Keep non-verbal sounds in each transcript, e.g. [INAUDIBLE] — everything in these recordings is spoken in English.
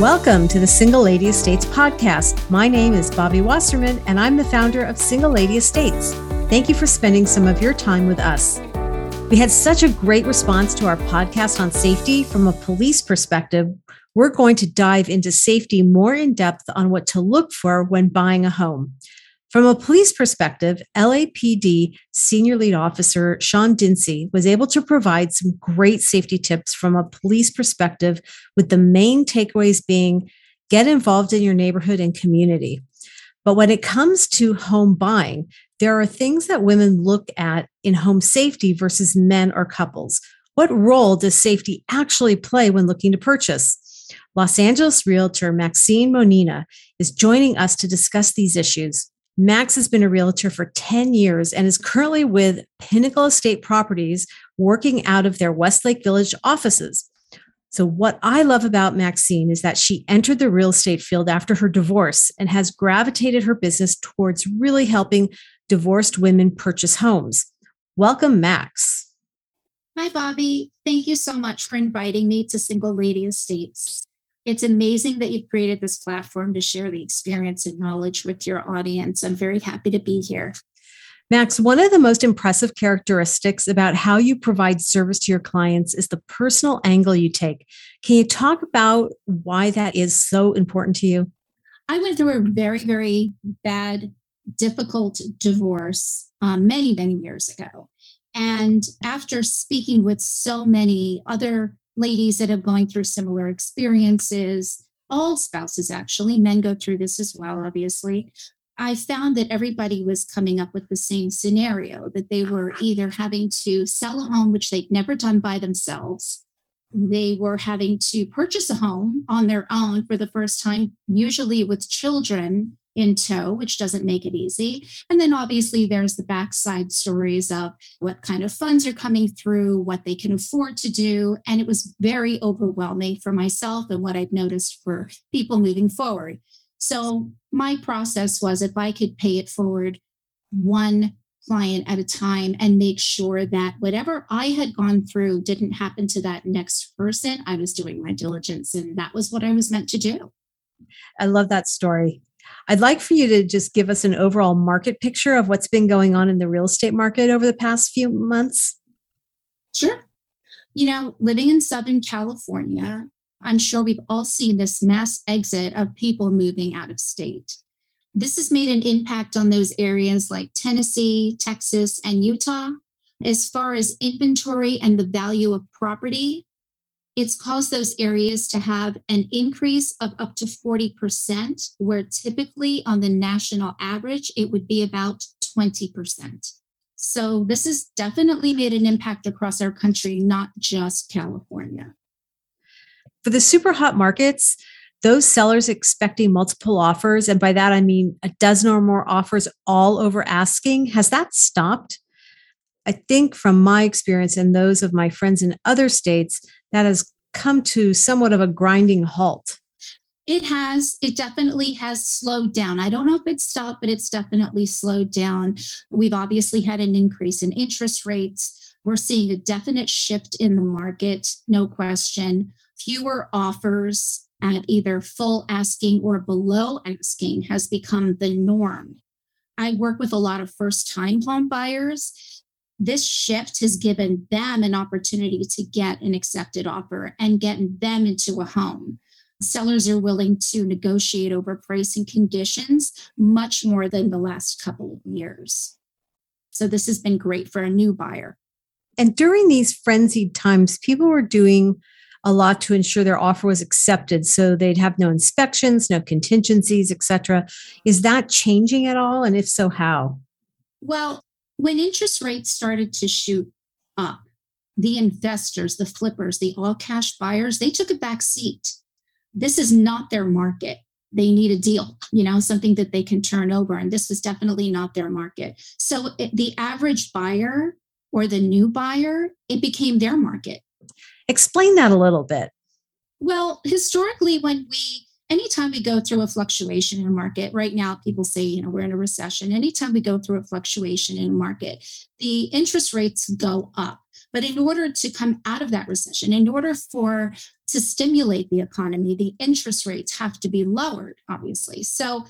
Welcome to the Single Lady Estates podcast. My name is Bobbie Wasserman, and I'm the founder of Single Lady Estates. Thank you for spending some of your time with us. We had such a great response to our podcast on safety from a police perspective. We're going to dive into safety more in depth on what to look for when buying a home. From a police perspective, LAPD Senior Lead Officer Sean Dinse was able to provide some great safety tips from a police perspective, with the main takeaways being get involved in your neighborhood and community. But when it comes to home buying, there are things that women look at in home safety versus men or couples. What role does safety actually play when looking to purchase? Los Angeles realtor Maxine Monina is joining us to discuss these issues. Max has been a realtor for 10 years and is currently with Pinnacle Estate Properties, working out of their Westlake Village offices. So, what I love about Maxine is that she entered the real estate field after her divorce and has gravitated her business towards really helping divorced women purchase homes. Welcome, Max. Hi, Bobbie. Thank you so much for inviting me to Single Lady Estates. It's amazing that you've created this platform to share the experience and knowledge with your audience. I'm very happy to be here. Max, one of the most impressive characteristics about how you provide service to your clients is the personal angle you take. Can you talk about why that is so important to you? I went through a very, very bad, difficult divorce um, many, many years ago. And after speaking with so many other ladies that have gone through similar experiences, all spouses actually, men go through this as well, obviously. I found that everybody was coming up with the same scenario that they were either having to sell a home, which they'd never done by themselves. They were having to purchase a home on their own for the first time, usually with children in tow, which doesn't make it easy. And then obviously there's the backside stories of what kind of funds are coming through, what they can afford to do. And it was very overwhelming for myself and what I've noticed for people moving forward. So my process was if I could pay it forward one client at a time and make sure that whatever I had gone through didn't happen to that next person, I was doing my diligence and that was what I was meant to do. I love that story. I'd like for you to just give us an overall market picture of what's been going on in the real estate market over the past few months. Sure. You know, living in Southern California, I'm sure we've all seen this mass exit of people moving out of state. This has made an impact on those areas like Tennessee, Texas, and Utah. As far as inventory and the value of property, it's caused those areas to have an increase of up to 40%, where typically on the national average, it would be about 20%. So this has definitely made an impact across our country, not just California. For the super hot markets, those sellers expecting multiple offers, and by that I mean a dozen or more offers all over asking, has that stopped? I think from my experience and those of my friends in other states, that has come to somewhat of a grinding halt. It has, it definitely has slowed down. I don't know if it's stopped, but it's definitely slowed down. We've obviously had an increase in interest rates. We're seeing a definite shift in the market, no question. Fewer offers at either full asking or below asking has become the norm. I work with a lot of first time home buyers this shift has given them an opportunity to get an accepted offer and get them into a home. Sellers are willing to negotiate over price and conditions much more than the last couple of years. So, this has been great for a new buyer. And during these frenzied times, people were doing a lot to ensure their offer was accepted so they'd have no inspections no contingencies etc is that changing at all and if so how well when interest rates started to shoot up, the investors, the flippers, the all cash buyers, they took a back seat. This is not their market. They need a deal, you know, something that they can turn over. And this was definitely not their market. So it, the average buyer or the new buyer, it became their market. Explain that a little bit. Well, historically, when we anytime we go through a fluctuation in a market, right now people say, you know, we're in a recession. Anytime we go through a fluctuation in a market, the interest rates go up. But in order to come out of that recession, in order for to stimulate the economy, the interest rates have to be lowered, obviously. So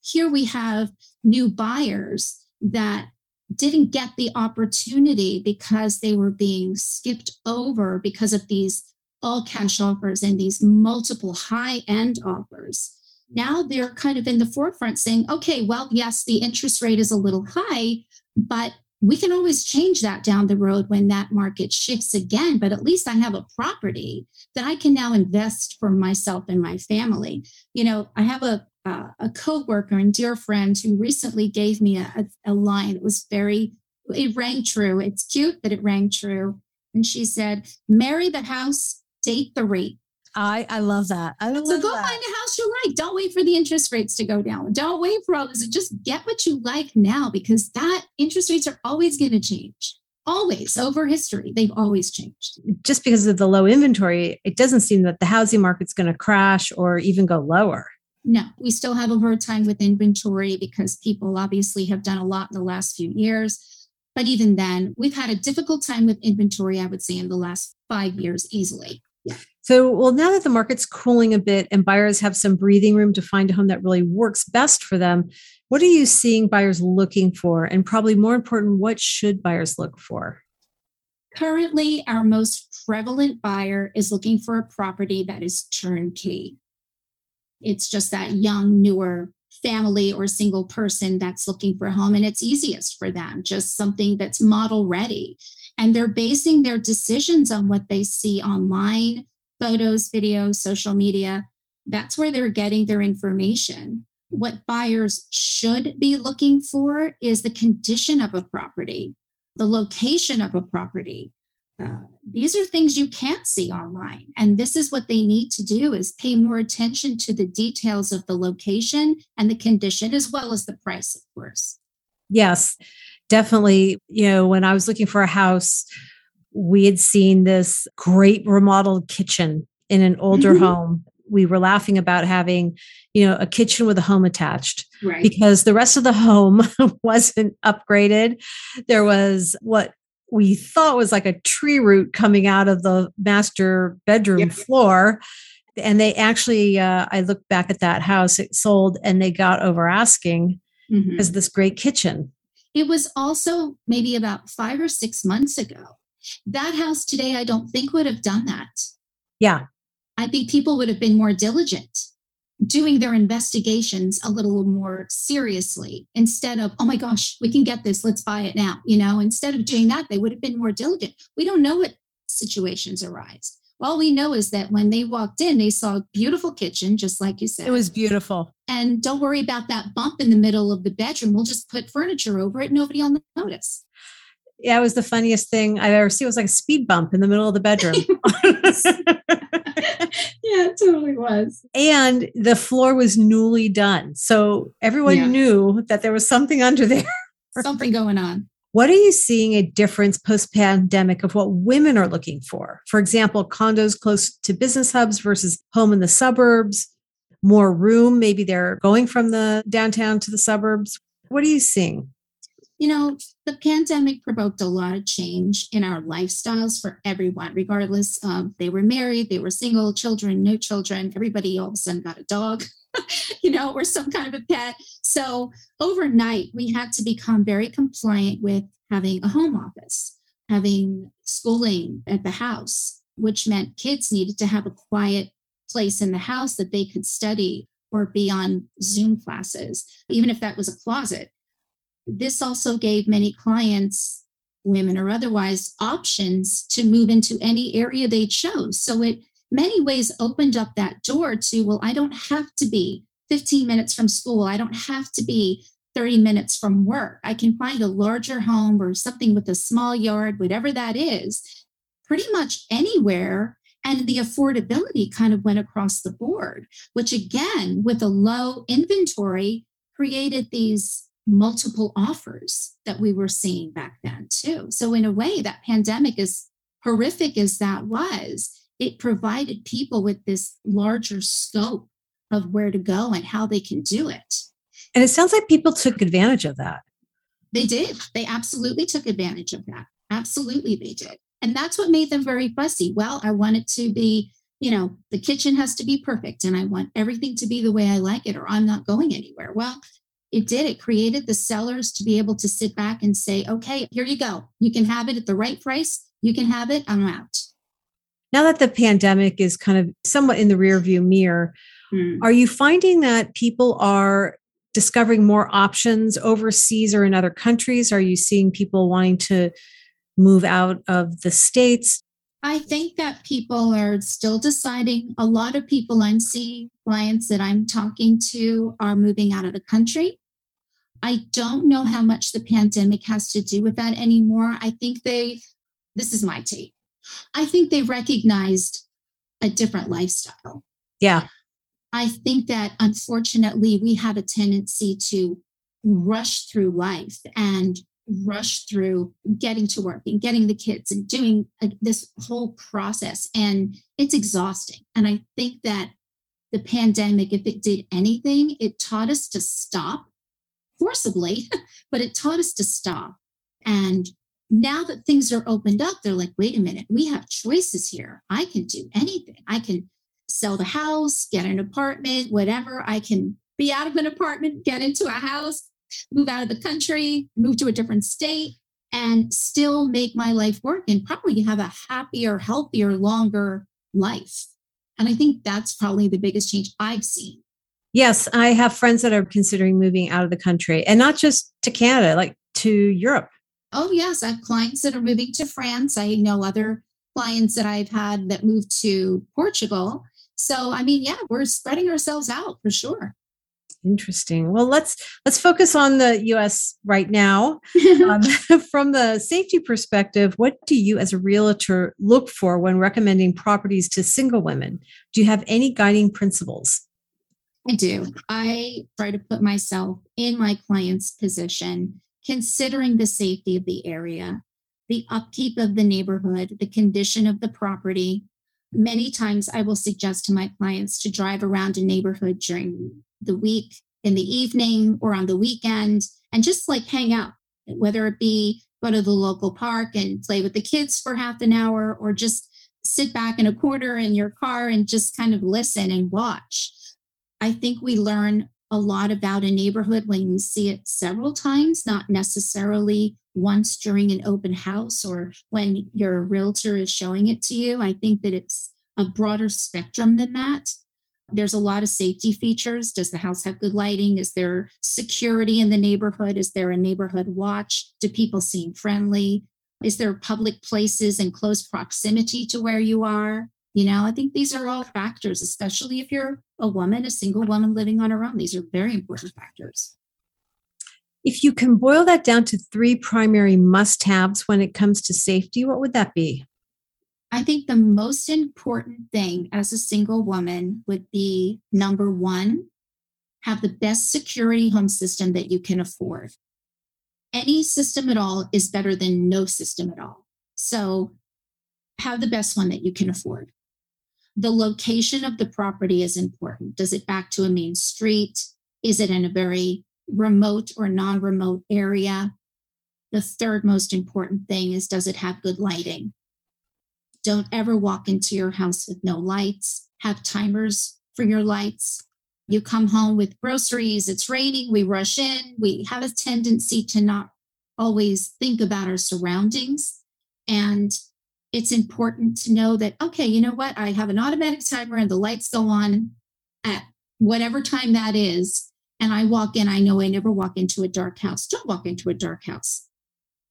here we have new buyers that didn't get the opportunity because they were being skipped over because of these all cash offers and these multiple high end offers. Now they're kind of in the forefront saying, okay, well, yes, the interest rate is a little high, but we can always change that down the road when that market shifts again. But at least I have a property that I can now invest for myself and my family. You know, I have a uh, a coworker and dear friend who recently gave me a, a, a line that was very it rang true. It's cute, that it rang true. And she said, "Marry the house, date the rate." I I love that. I love so go that. find a house you like. Don't wait for the interest rates to go down. Don't wait for all this. Just get what you like now because that interest rates are always going to change. Always over history, they've always changed. Just because of the low inventory, it doesn't seem that the housing market's going to crash or even go lower. No, we still have a hard time with inventory because people obviously have done a lot in the last few years. But even then, we've had a difficult time with inventory, I would say, in the last five years easily. So, well, now that the market's cooling a bit and buyers have some breathing room to find a home that really works best for them, what are you seeing buyers looking for? And probably more important, what should buyers look for? Currently, our most prevalent buyer is looking for a property that is turnkey. It's just that young, newer family or single person that's looking for a home, and it's easiest for them, just something that's model ready. And they're basing their decisions on what they see online photos, videos, social media. That's where they're getting their information. What buyers should be looking for is the condition of a property, the location of a property, uh, these are things you can't see online and this is what they need to do is pay more attention to the details of the location and the condition as well as the price of course yes definitely you know when i was looking for a house we had seen this great remodeled kitchen in an older mm-hmm. home we were laughing about having you know a kitchen with a home attached right. because the rest of the home [LAUGHS] wasn't upgraded there was what we thought was like a tree root coming out of the master bedroom yep. floor and they actually uh, i looked back at that house it sold and they got over asking mm-hmm. as this great kitchen it was also maybe about five or six months ago that house today i don't think would have done that yeah i think people would have been more diligent doing their investigations a little more seriously instead of, oh my gosh, we can get this, let's buy it now. You know, instead of doing that, they would have been more diligent. We don't know what situations arise. All we know is that when they walked in, they saw a beautiful kitchen, just like you said. It was beautiful. And don't worry about that bump in the middle of the bedroom. We'll just put furniture over it. Nobody will notice. Yeah, it was the funniest thing I've ever seen. It was like a speed bump in the middle of the bedroom. [LAUGHS] yeah, it totally was. And the floor was newly done. So everyone yeah. knew that there was something under there. something going on. What are you seeing a difference post pandemic of what women are looking for? For example, condos close to business hubs versus home in the suburbs, more room. Maybe they're going from the downtown to the suburbs. What are you seeing? you know, the pandemic provoked a lot of change in our lifestyles for everyone, regardless of they were married, they were single, children, no children. Everybody all of a sudden got a dog, [LAUGHS] you know, or some kind of a pet. So overnight, we had to become very compliant with having a home office, having schooling at the house, which meant kids needed to have a quiet place in the house that they could study or be on Zoom classes, even if that was a closet this also gave many clients, women or otherwise, options to move into any area they chose. So it many ways opened up that door to, well, I don't have to be 15 minutes from school. I don't have to be 30 minutes from work. I can find a larger home or something with a small yard, whatever that is, pretty much anywhere. And the affordability kind of went across the board, which again, with a low inventory, created these multiple offers that we were seeing back then too. So in a way, that pandemic, as horrific as that was, it provided people with this larger scope of where to go and how they can do it. And it sounds like people took advantage of that. They did. They absolutely took advantage of that. Absolutely, they did. And that's what made them very fussy. Well, I want it to be, you know, the kitchen has to be perfect and I want everything to be the way I like it or I'm not going anywhere. Well, it did. It created the sellers to be able to sit back and say, okay, here you go. You can have it at the right price. You can have it. I'm out. Now that the pandemic is kind of somewhat in the rearview mirror, mm. are you finding that people are discovering more options overseas or in other countries? Are you seeing people wanting to move out of the states? I think that people are still deciding. A lot of people I'm seeing, clients that I'm talking to, are moving out of the country. I don't know how much the pandemic has to do with that anymore. I think they, this is my take, I think they recognized a different lifestyle. Yeah. I think that unfortunately we have a tendency to rush through life and rush through getting to work and getting the kids and doing this whole process. And it's exhausting. And I think that the pandemic, if it did anything, it taught us to stop forcibly, [LAUGHS] but it taught us to stop. And now that things are opened up, they're like, wait a minute, we have choices here. I can do anything. I can sell the house, get an apartment, whatever. I can be out of an apartment, get into a house, move out of the country, move to a different state, and still make my life work and probably have a happier, healthier, longer life. And I think that's probably the biggest change I've seen Yes, I have friends that are considering moving out of the country and not just to Canada, like to Europe. Oh, yes. I have clients that are moving to France. I know other clients that I've had that moved to Portugal. So, I mean, yeah, we're spreading ourselves out for sure. Interesting. Well, let's let's focus on the U.S. right now. [LAUGHS] um, [LAUGHS] from the safety perspective, what do you, as a realtor, look for when recommending properties to single women? Do you have any guiding principles? I do. I try to put myself in my client's position, considering the safety of the area, the upkeep of the neighborhood, the condition of the property. Many times I will suggest to my clients to drive around a neighborhood during the week, in the evening, or on the weekend, and just like hang out, whether it be go to the local park and play with the kids for half an hour, or just sit back in a corner in your car and just kind of listen and watch I think we learn a lot about a neighborhood when you see it several times, not necessarily once during an open house or when your realtor is showing it to you. I think that it's a broader spectrum than that. There's a lot of safety features. Does the house have good lighting? Is there security in the neighborhood? Is there a neighborhood watch? Do people seem friendly? Is there public places in close proximity to where you are? You know, I think these are all factors, especially if you're a woman, a single woman living on her own. These are very important factors. If you can boil that down to three primary must haves when it comes to safety, what would that be? I think the most important thing as a single woman would be number one, have the best security home system that you can afford. Any system at all is better than no system at all. So, have the best one that you can afford. The location of the property is important. Does it back to a main street? Is it in a very remote or non remote area? The third most important thing is does it have good lighting? Don't ever walk into your house with no lights. Have timers for your lights. You come home with groceries, it's raining, we rush in. We have a tendency to not always think about our surroundings. And it's important to know that, okay, you know what? I have an automatic timer and the lights go on at whatever time that is. And I walk in, I know I never walk into a dark house. Don't walk into a dark house.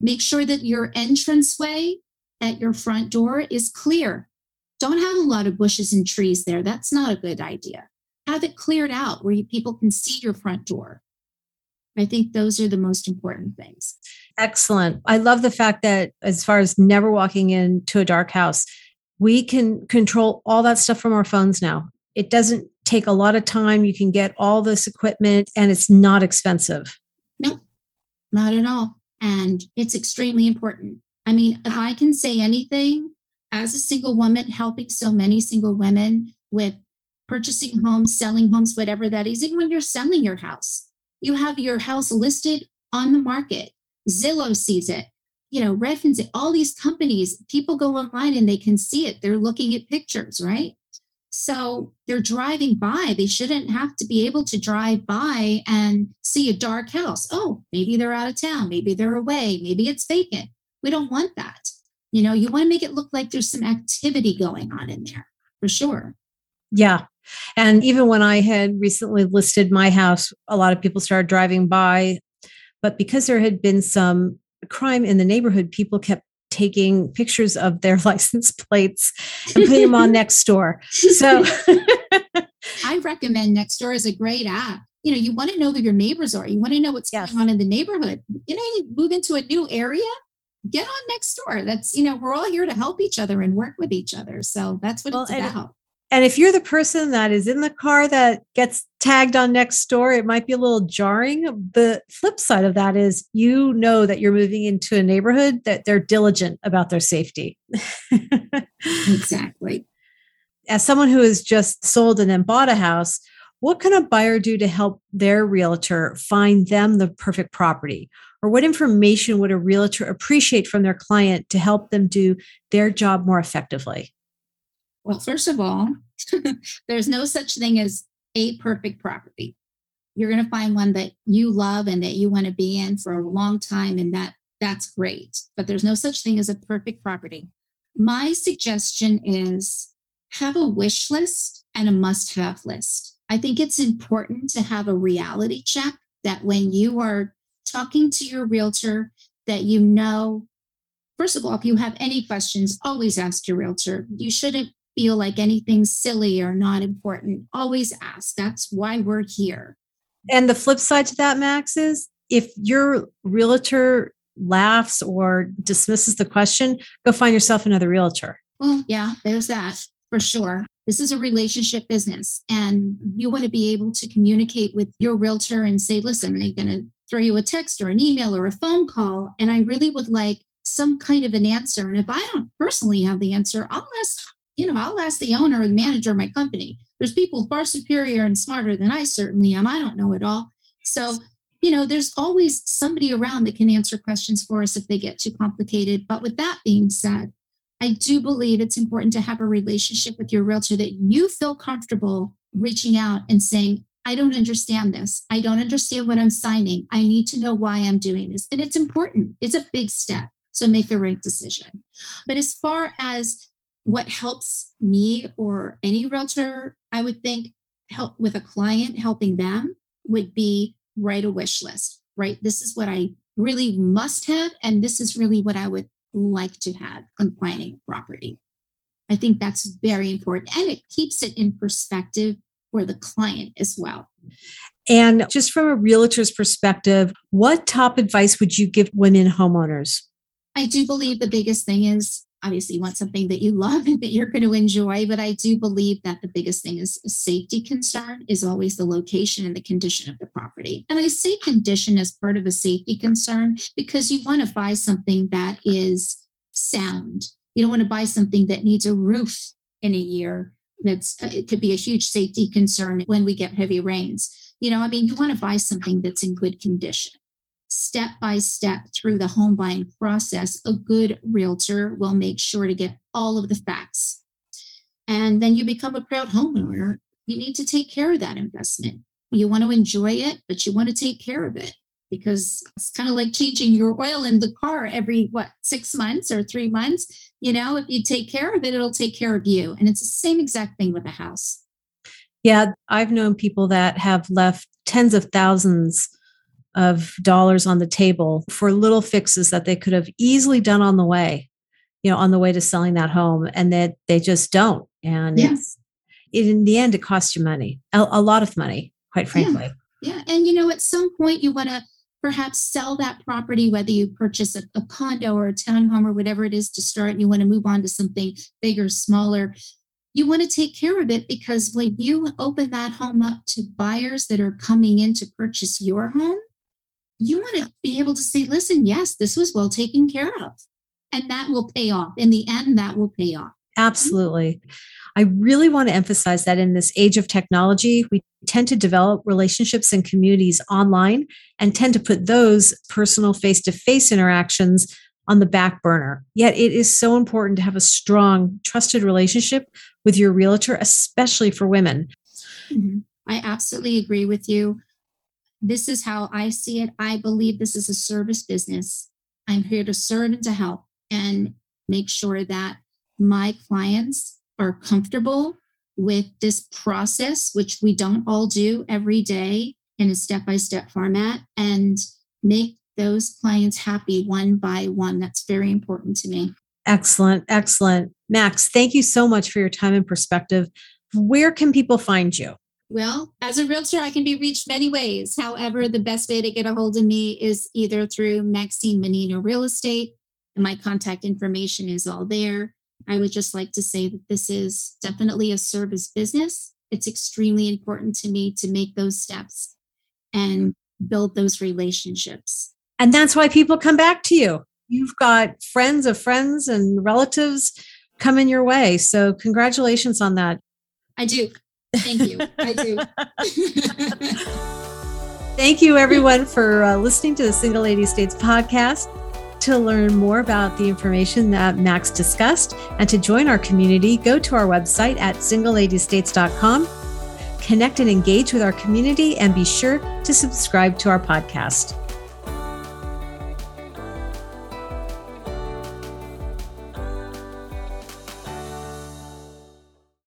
Make sure that your entranceway at your front door is clear. Don't have a lot of bushes and trees there. That's not a good idea. Have it cleared out where you, people can see your front door. I think those are the most important things. Excellent. I love the fact that as far as never walking into a dark house, we can control all that stuff from our phones now. It doesn't take a lot of time. You can get all this equipment and it's not expensive. No, not at all. And it's extremely important. I mean, if I can say anything as a single woman helping so many single women with purchasing homes, selling homes, whatever that is, even when you're selling your house, you have your house listed on the market. Zillow sees it, you know, Redfin, all these companies, people go online and they can see it. They're looking at pictures, right? So they're driving by. They shouldn't have to be able to drive by and see a dark house. Oh, maybe they're out of town. Maybe they're away. Maybe it's vacant. We don't want that. You know, you want to make it look like there's some activity going on in there for sure. Yeah. And even when I had recently listed my house, a lot of people started driving by. But because there had been some crime in the neighborhood, people kept taking pictures of their [LAUGHS] license plates and putting them on [LAUGHS] Nextdoor. So [LAUGHS] I recommend Nextdoor is a great app. You know, you want to know who your neighbors are. You want to know what's yes. going on in the neighborhood. You know, you move into a new area, get on Nextdoor. That's, you know, we're all here to help each other and work with each other. So that's what well, it's about. And if you're the person that is in the car that gets tagged on Nextdoor, it might be a little jarring. The flip side of that is you know that you're moving into a neighborhood that they're diligent about their safety. [LAUGHS] exactly. As someone who has just sold and then bought a house, what can a buyer do to help their realtor find them the perfect property? Or what information would a realtor appreciate from their client to help them do their job more effectively? Well, first of all, [LAUGHS] there's no such thing as a perfect property. You're going to find one that you love and that you want to be in for a long time, and that that's great. But there's no such thing as a perfect property. My suggestion is have a wish list and a must have list. I think it's important to have a reality check that when you are talking to your realtor, that you know, first of all, if you have any questions, always ask your realtor. You shouldn't feel like anything's silly or not important, always ask. That's why we're here. And the flip side to that, Max, is if your realtor laughs or dismisses the question, go find yourself another realtor. Well, yeah, there's that for sure. This is a relationship business, and you want to be able to communicate with your realtor and say, listen, I'm going to throw you a text or an email or a phone call. And I really would like some kind of an answer. And if I don't personally have the answer, I'll ask you know, I'll ask the owner or the manager of my company. There's people far superior and smarter than I certainly am. I don't know it all. So, you know, there's always somebody around that can answer questions for us if they get too complicated. But with that being said, I do believe it's important to have a relationship with your realtor that you feel comfortable reaching out and saying, I don't understand this. I don't understand what I'm signing. I need to know why I'm doing this. And it's important. It's a big step. So make the right decision. But as far as what helps me or any realtor, I would think help with a client, helping them would be write a wish list, right? This is what I really must have, and this is really what I would like to have on finding property. I think that's very important and it keeps it in perspective for the client as well. And just from a realtor's perspective, what top advice would you give women homeowners? I do believe the biggest thing is obviously you want something that you love [LAUGHS] and that you're going to enjoy but i do believe that the biggest thing is safety concern is always the location and the condition of the property. And i say condition as part of a safety concern because you want to buy something that is sound. You don't want to buy something that needs a roof in a year. That's uh, it could be a huge safety concern when we get heavy rains. You know i mean you want to buy something that's in good condition step by step through the home buying process, a good realtor will make sure to get all of the facts. And then you become a proud homeowner. You need to take care of that investment. You want to enjoy it, but you want to take care of it because it's kind of like changing your oil in the car every what six months or three months you know if you take care of it it'll take care of you and it's the same exact thing with a house yeah i've known people that have left tens of thousands of dollars on the table for little fixes that they could have easily done on the way, you know, on the way to selling that home, and that they just don't. And yes, it, in the end, it costs you money, a, a lot of money, quite frankly. Yeah. yeah. And, you know, at some point, you want to perhaps sell that property, whether you purchase a, a condo or a townhome or whatever it is to start, and you want to move on to something bigger, smaller you want to take care of it because when you open that home up to buyers that are coming in to purchase your home, you want to be able to say, listen, yes, this was well taken care of. And that will pay off. In the end, that will pay off. Absolutely. I really want to emphasize that in this age of technology, we tend to develop relationships and communities online and tend to put those personal face to face interactions on the back burner. Yet it is so important to have a strong, trusted relationship with your realtor, especially for women. Mm-hmm. I absolutely agree with you. This is how I see it. I believe this is a service business. I'm here to serve and to help and make sure that my clients are comfortable with this process, which we don't all do every day in a step by step format, and make those clients happy one by one. That's very important to me. Excellent. Excellent. Max, thank you so much for your time and perspective. Where can people find you? Well, as a realtor, I can be reached many ways. However, the best way to get a hold of me is either through Maxine Monina Real Estate, and my contact information is all there. I would just like to say that this is definitely a service business. It's extremely important to me to make those steps and build those relationships. And that's why people come back to you. You've got friends of friends and relatives coming your way. So, congratulations on that. I do. Thank you. I do. [LAUGHS] Thank you, everyone, for uh, listening to the Single Lady Estates podcast. To learn more about the information that Max discussed and to join our community, go to our website at singleladyestates.com. Connect and engage with our community and be sure to subscribe to our podcast.